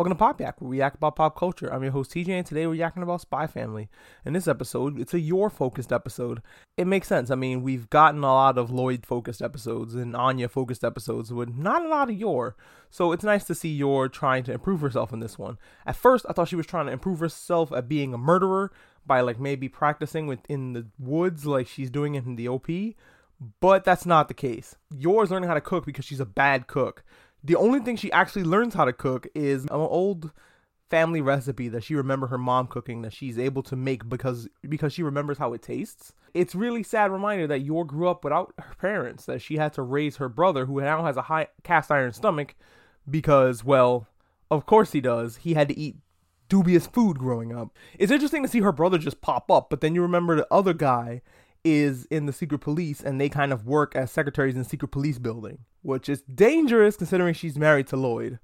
Welcome to Pop Yak, where we yak about pop culture. I'm your host TJ, and today we're yakking about Spy Family. In this episode, it's a Yor focused episode. It makes sense. I mean, we've gotten a lot of Lloyd focused episodes and Anya focused episodes but not a lot of Yor. So it's nice to see Yor trying to improve herself in this one. At first, I thought she was trying to improve herself at being a murderer by like maybe practicing within the woods like she's doing it in the OP. But that's not the case. Yor's learning how to cook because she's a bad cook. The only thing she actually learns how to cook is an old family recipe that she remember her mom cooking that she's able to make because because she remembers how it tastes. It's really sad reminder that Yor grew up without her parents, that she had to raise her brother who now has a high cast iron stomach because well, of course he does. He had to eat dubious food growing up. It's interesting to see her brother just pop up, but then you remember the other guy is in the secret police and they kind of work as secretaries in secret police building, which is dangerous considering she's married to Lloyd.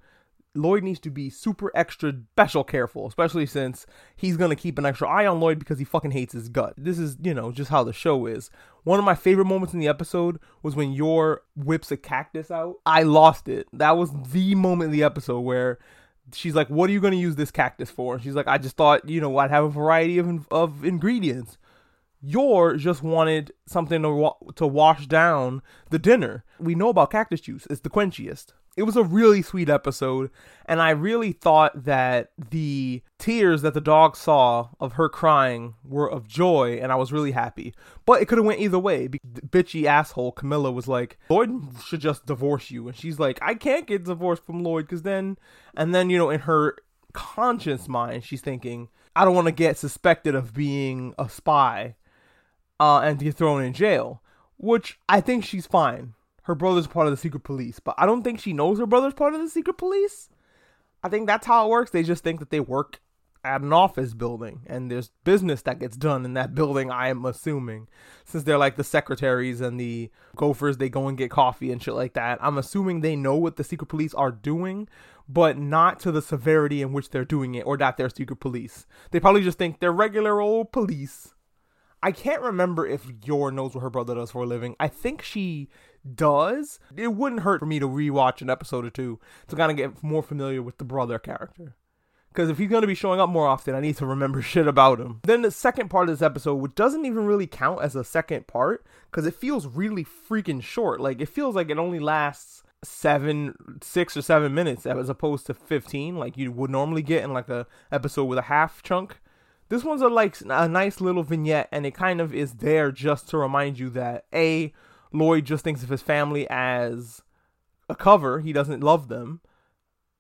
Lloyd needs to be super extra special careful, especially since he's gonna keep an extra eye on Lloyd because he fucking hates his gut. This is, you know, just how the show is. One of my favorite moments in the episode was when Yor whips a cactus out. I lost it. That was the moment in the episode where she's like, "What are you gonna use this cactus for?" And she's like, "I just thought, you know, I'd have a variety of of ingredients." Yor just wanted something to, wa- to wash down the dinner. We know about cactus juice, it's the quenchiest. It was a really sweet episode, and I really thought that the tears that the dog saw of her crying were of joy, and I was really happy. But it could have went either way. Bitchy asshole Camilla was like, Lloyd should just divorce you, and she's like, I can't get divorced from Lloyd, because then, and then you know, in her conscious mind, she's thinking, I don't want to get suspected of being a spy uh, and get thrown in jail, which I think she's fine. Her brother's part of the secret police, but I don't think she knows her brother's part of the secret police. I think that's how it works. They just think that they work at an office building and there's business that gets done in that building, I am assuming. Since they're like the secretaries and the gophers, they go and get coffee and shit like that. I'm assuming they know what the secret police are doing, but not to the severity in which they're doing it or that they're secret police. They probably just think they're regular old police I can't remember if Yor knows what her brother does for a living. I think she does. It wouldn't hurt for me to rewatch an episode or two to kind of get more familiar with the brother character. Because if he's going to be showing up more often, I need to remember shit about him. Then the second part of this episode, which doesn't even really count as a second part, because it feels really freaking short. Like, it feels like it only lasts seven, six or seven minutes as opposed to 15, like you would normally get in like a episode with a half chunk. This one's a like a nice little vignette, and it kind of is there just to remind you that a Lloyd just thinks of his family as a cover. He doesn't love them,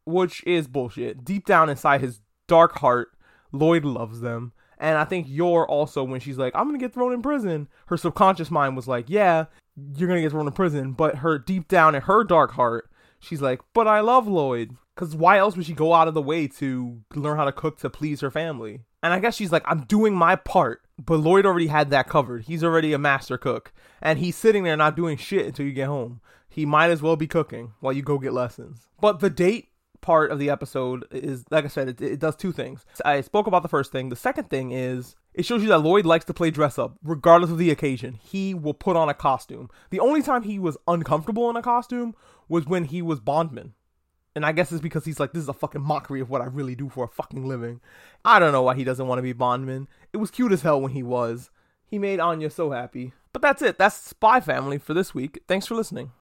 which is bullshit. Deep down inside his dark heart, Lloyd loves them. And I think Yor also, when she's like, I'm gonna get thrown in prison, her subconscious mind was like, Yeah, you're gonna get thrown in prison. But her deep down in her dark heart, she's like, But I love Lloyd. Because why else would she go out of the way to learn how to cook to please her family? And I guess she's like, I'm doing my part. But Lloyd already had that covered. He's already a master cook. And he's sitting there not doing shit until you get home. He might as well be cooking while you go get lessons. But the date part of the episode is, like I said, it, it does two things. I spoke about the first thing. The second thing is it shows you that Lloyd likes to play dress up, regardless of the occasion. He will put on a costume. The only time he was uncomfortable in a costume was when he was Bondman. And I guess it's because he's like, this is a fucking mockery of what I really do for a fucking living. I don't know why he doesn't want to be Bondman. It was cute as hell when he was. He made Anya so happy. But that's it. That's Spy Family for this week. Thanks for listening.